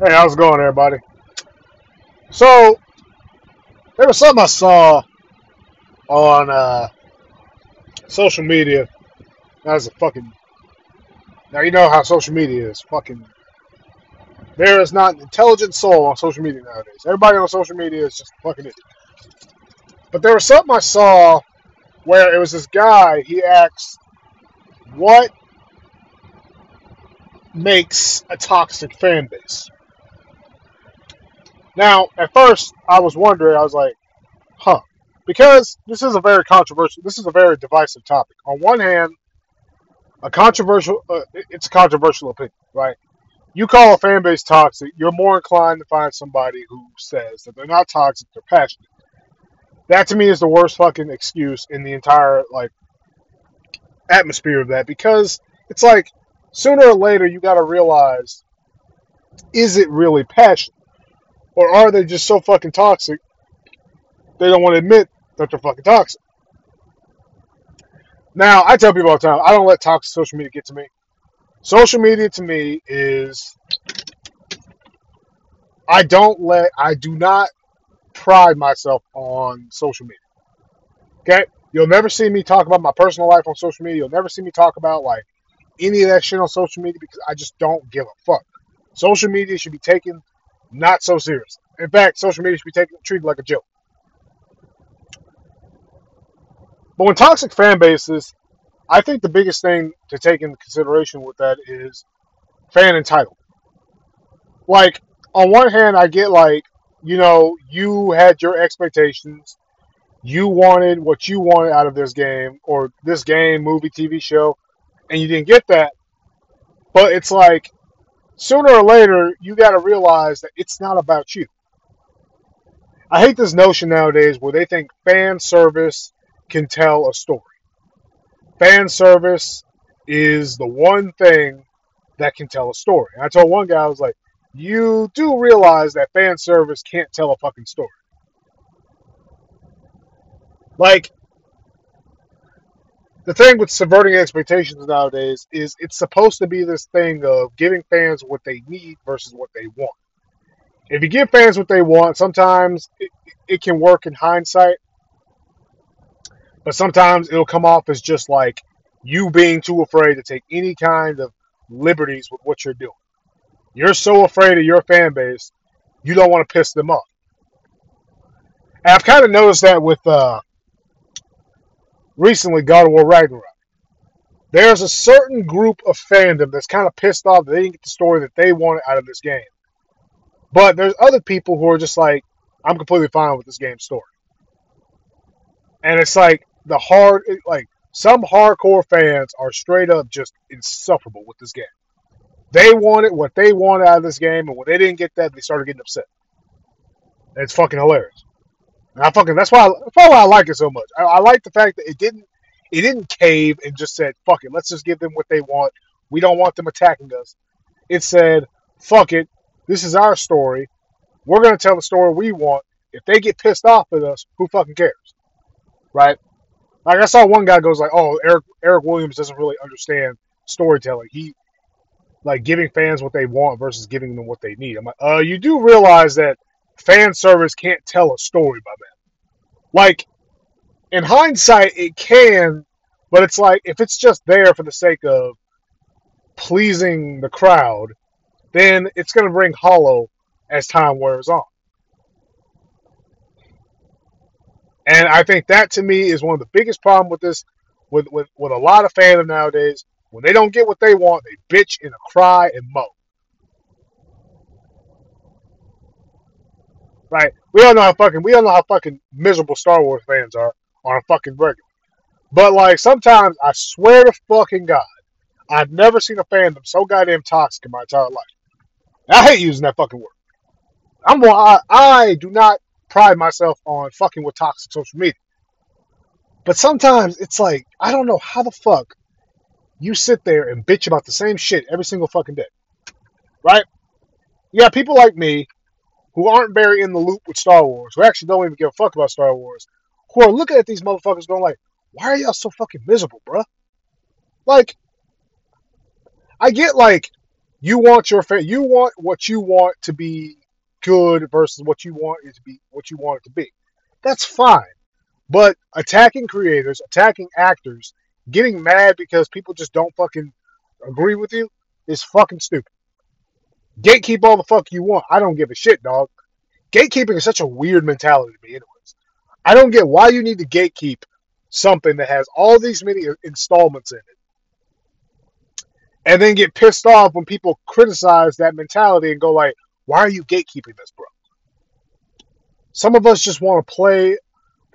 Hey, how's it going, everybody? So there was something I saw on uh, social media. That's a fucking. Now you know how social media is. Fucking. There is not an intelligent soul on social media nowadays. Everybody on social media is just fucking idiot. But there was something I saw where it was this guy. He asked, "What makes a toxic fan base?" Now, at first, I was wondering. I was like, "Huh," because this is a very controversial. This is a very divisive topic. On one hand, a controversial. Uh, it's a controversial opinion, right? You call a fan base toxic, you're more inclined to find somebody who says that they're not toxic, they're passionate. That to me is the worst fucking excuse in the entire like atmosphere of that because it's like sooner or later you got to realize is it really passion or are they just so fucking toxic they don't want to admit that they're fucking toxic. Now, I tell people all the time, I don't let toxic social media get to me. Social media to me is I don't let I do not pride myself on social media. Okay? You'll never see me talk about my personal life on social media. You'll never see me talk about like any of that shit on social media because I just don't give a fuck. Social media should be taken not so serious. In fact, social media should be taken treated like a joke. But when toxic fan bases, I think the biggest thing to take into consideration with that is fan entitlement. Like, on one hand, I get like, you know, you had your expectations. You wanted what you wanted out of this game or this game, movie, TV show, and you didn't get that. But it's like, sooner or later, you got to realize that it's not about you. I hate this notion nowadays where they think fan service can tell a story. Fan service is the one thing that can tell a story. And I told one guy, I was like, you do realize that fan service can't tell a fucking story. Like, the thing with subverting expectations nowadays is it's supposed to be this thing of giving fans what they need versus what they want. If you give fans what they want, sometimes it, it can work in hindsight, but sometimes it'll come off as just like you being too afraid to take any kind of liberties with what you're doing. You're so afraid of your fan base, you don't want to piss them off. And I've kind of noticed that with uh, recently God of War Ragnarok. There's a certain group of fandom that's kind of pissed off that they didn't get the story that they wanted out of this game. But there's other people who are just like, I'm completely fine with this game's story. And it's like the hard, like some hardcore fans are straight up just insufferable with this game. They wanted what they wanted out of this game, and when they didn't get that, they started getting upset. And it's fucking hilarious. And I fucking that's why I, that's why I like it so much. I, I like the fact that it didn't it didn't cave and just said fuck it, let's just give them what they want. We don't want them attacking us. It said fuck it, this is our story. We're gonna tell the story we want. If they get pissed off at us, who fucking cares, right? Like I saw one guy goes like, "Oh, Eric Eric Williams doesn't really understand storytelling. He like giving fans what they want versus giving them what they need." I'm like, "Uh, you do realize that fan service can't tell a story by that. Like in hindsight, it can, but it's like if it's just there for the sake of pleasing the crowd, then it's going to bring hollow as time wears on. And I think that to me is one of the biggest problem with this, with, with, with a lot of fandom nowadays. When they don't get what they want, they bitch and cry and moan. Right? We all know how fucking we all know how fucking miserable Star Wars fans are on a fucking regular. But like sometimes I swear to fucking God, I've never seen a fandom so goddamn toxic in my entire life. I hate using that fucking word. I'm I, I do not pride myself on fucking with toxic social media. But sometimes it's like I don't know how the fuck you sit there and bitch about the same shit every single fucking day. Right? Got people like me who aren't very in the loop with Star Wars, who actually don't even give a fuck about Star Wars, who are looking at these motherfuckers going like, why are y'all so fucking miserable, bruh? Like, I get like You want your fa- you want what you want to be good versus what you want it to be what you want it to be. That's fine. But attacking creators, attacking actors, getting mad because people just don't fucking agree with you is fucking stupid. Gatekeep all the fuck you want. I don't give a shit, dog. Gatekeeping is such a weird mentality to me, anyways. I don't get why you need to gatekeep something that has all these many installments in it, and then get pissed off when people criticize that mentality and go like, "Why are you gatekeeping this, bro?" Some of us just want to play.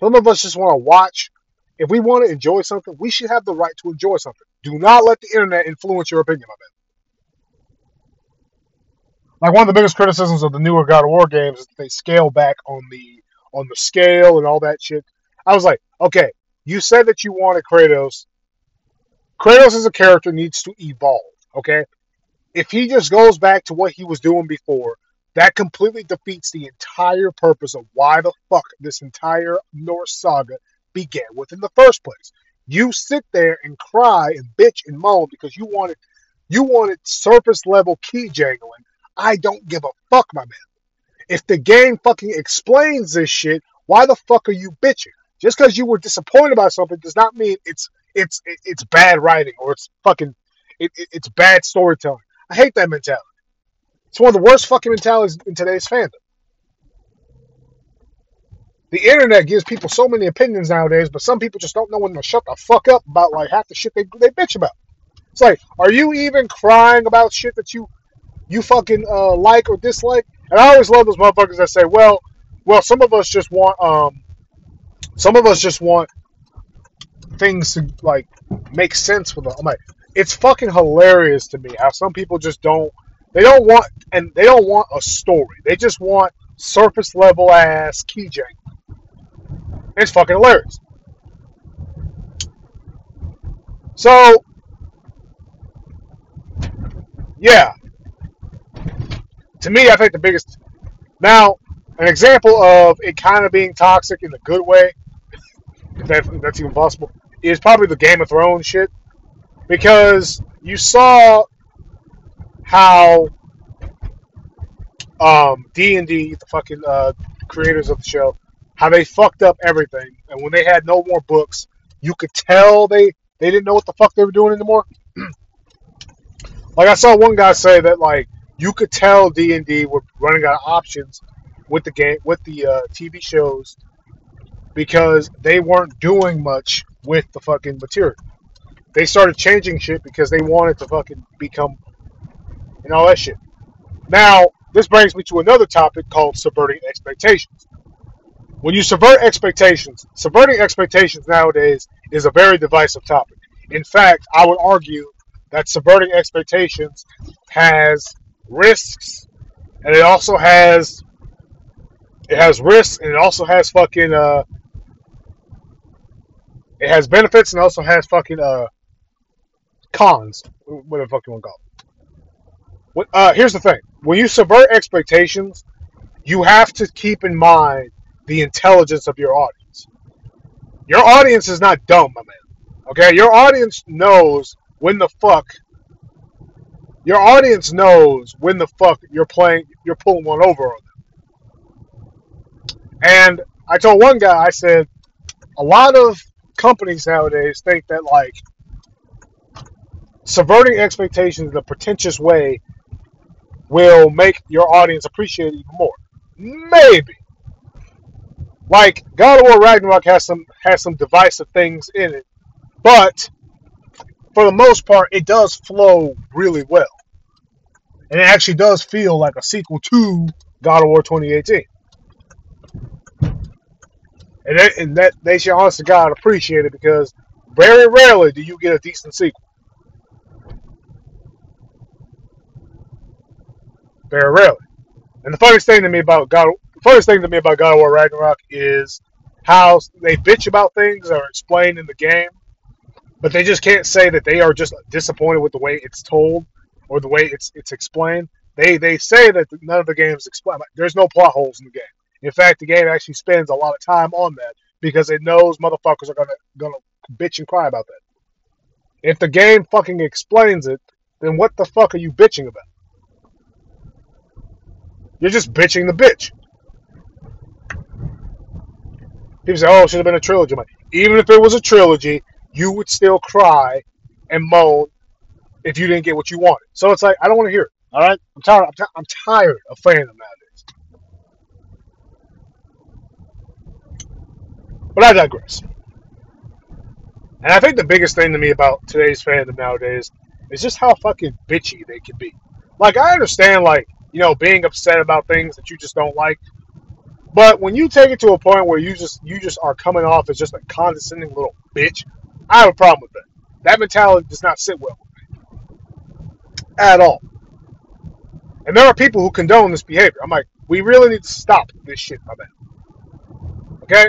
Some of us just want to watch. If we want to enjoy something, we should have the right to enjoy something. Do not let the internet influence your opinion of it. Like one of the biggest criticisms of the newer God of War games is that they scale back on the on the scale and all that shit. I was like, okay, you said that you wanted Kratos. Kratos as a character needs to evolve, okay? If he just goes back to what he was doing before, that completely defeats the entire purpose of why the fuck this entire Norse saga began with in the first place. You sit there and cry and bitch and moan because you wanted you wanted surface level key jangling. I don't give a fuck, my man. If the game fucking explains this shit, why the fuck are you bitching? Just because you were disappointed about something does not mean it's it's it's bad writing or it's fucking it, it, it's bad storytelling. I hate that mentality. It's one of the worst fucking mentalities in today's fandom. The internet gives people so many opinions nowadays, but some people just don't know when to shut the fuck up about like half the shit they, they bitch about. It's like, are you even crying about shit that you you fucking uh, like or dislike? And I always love those motherfuckers that say, well, well, some of us just want um, some of us just want things to like make sense for them. I'm like, it's fucking hilarious to me how some people just don't they don't want and they don't want a story. They just want surface level ass key keychain. It's fucking hilarious. So yeah. To me, I think the biggest now an example of it kind of being toxic in a good way, if, that, that's even possible, is probably the Game of Thrones shit. Because you saw how um, D and D, the fucking uh, creators of the show, how they fucked up everything, and when they had no more books, you could tell they they didn't know what the fuck they were doing anymore. like I saw one guy say that like you could tell D and D were running out of options with the game with the uh, TV shows because they weren't doing much with the fucking material. They started changing shit because they wanted to fucking become and all that shit. Now, this brings me to another topic called subverting expectations. When you subvert expectations, subverting expectations nowadays is a very divisive topic. In fact, I would argue that subverting expectations has risks and it also has it has risks and it also has fucking uh it has benefits and also has fucking uh cons. Whatever the fuck you want to call it. What, uh, here's the thing: when you subvert expectations, you have to keep in mind the intelligence of your audience. Your audience is not dumb, my man. Okay, your audience knows when the fuck. Your audience knows when the fuck you're playing, you're pulling one over on them. And I told one guy, I said, a lot of companies nowadays think that like subverting expectations in a pretentious way will make your audience appreciate it even more. Maybe. Like God of War Ragnarok has some has some divisive things in it, but for the most part, it does flow really well, and it actually does feel like a sequel to God of War 2018. And, they, and that they should honestly God appreciate it because very rarely do you get a decent sequel. Very rarely. And the funniest thing to me about God, the funniest thing to me about God of War Ragnarok is how they bitch about things that are explained in the game, but they just can't say that they are just disappointed with the way it's told or the way it's it's explained. They they say that none of the games explain. There's no plot holes in the game. In fact, the game actually spends a lot of time on that because it knows motherfuckers are gonna gonna bitch and cry about that. If the game fucking explains it, then what the fuck are you bitching about? You're just bitching the bitch. People say, "Oh, it should have been a trilogy." Even if it was a trilogy, you would still cry and moan if you didn't get what you wanted. So it's like I don't want to hear it. All right, I'm tired. I'm, t- I'm tired of fandom nowadays. But I digress. And I think the biggest thing to me about today's fandom nowadays is just how fucking bitchy they can be. Like I understand, like you know, being upset about things that you just don't like. But when you take it to a point where you just you just are coming off as just a condescending little bitch, I have a problem with that. That mentality does not sit well with me at all. And there are people who condone this behavior. I'm like, we really need to stop this shit, my man. Okay?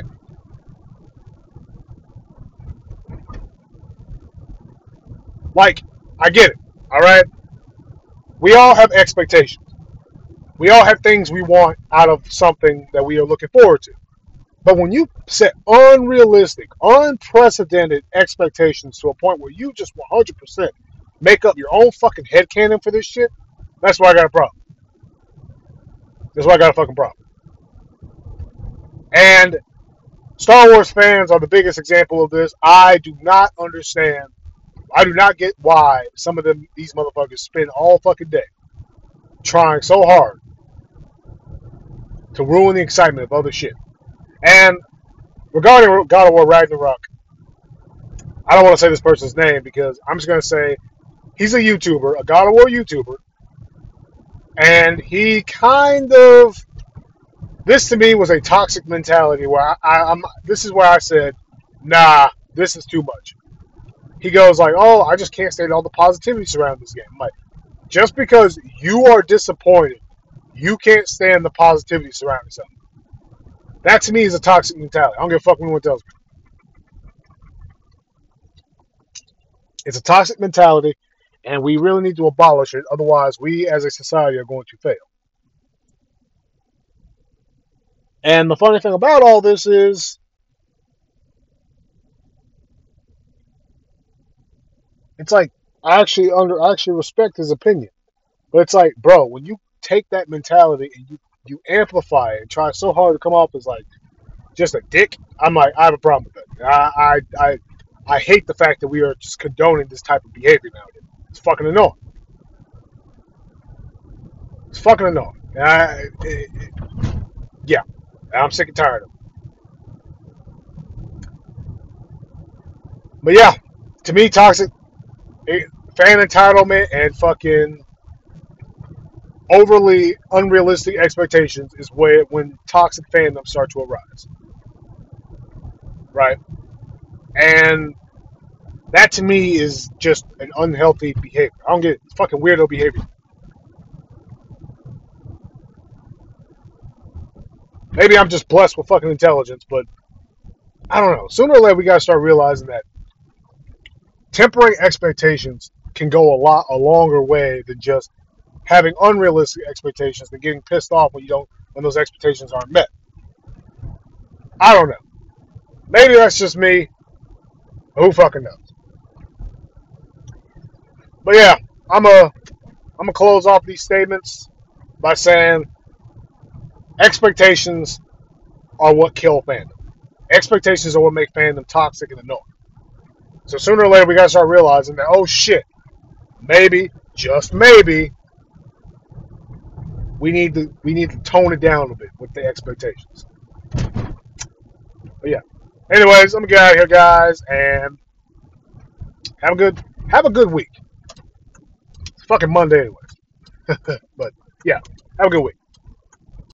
Like, I get it. All right? We all have expectations. We all have things we want out of something that we are looking forward to. But when you set unrealistic, unprecedented expectations to a point where you just 100% make up your own fucking headcanon for this shit, that's why I got a problem. That's why I got a fucking problem. And Star Wars fans are the biggest example of this. I do not understand. I do not get why some of them, these motherfuckers, spend all fucking day trying so hard to ruin the excitement of other shit. And regarding God of War Ragnarok, I don't want to say this person's name because I'm just going to say he's a YouTuber, a God of War YouTuber, and he kind of this to me was a toxic mentality where I, am this is where I said, nah, this is too much. He goes like, oh, I just can't stand all the positivity surrounding this game. I'm like, just because you are disappointed, you can't stand the positivity surrounding something. That to me is a toxic mentality. I don't give a fuck what anyone tells me. It's a toxic mentality, and we really need to abolish it. Otherwise, we as a society are going to fail. And the funny thing about all this is, it's like I actually under I actually respect his opinion, but it's like, bro, when you take that mentality and you you amplify it and try so hard to come off as like just a dick, I'm like, I have a problem with that. I, I, I, I hate the fact that we are just condoning this type of behavior nowadays. It's fucking annoying. It's fucking annoying. I, it, it, yeah, I'm sick and tired of it. But yeah, to me, toxic eh, fan entitlement and fucking overly unrealistic expectations is where when toxic fandoms start to arise. Right? And that to me is just an unhealthy behavior. I don't get it. It's fucking weirdo behavior. Maybe I'm just blessed with fucking intelligence, but I don't know. Sooner or later, we gotta start realizing that tempering expectations can go a lot a longer way than just having unrealistic expectations and getting pissed off when you don't when those expectations aren't met. I don't know. Maybe that's just me. Who fucking knows? But yeah, I'm a I'm gonna close off these statements by saying expectations are what kill fandom. Expectations are what make fandom toxic and annoying. So sooner or later we gotta start realizing that oh shit, maybe, just maybe, we need to we need to tone it down a bit with the expectations. But yeah. Anyways, I'm gonna get out of here, guys, and have a good have a good week. It's fucking Monday, anyways. but yeah, have a good week.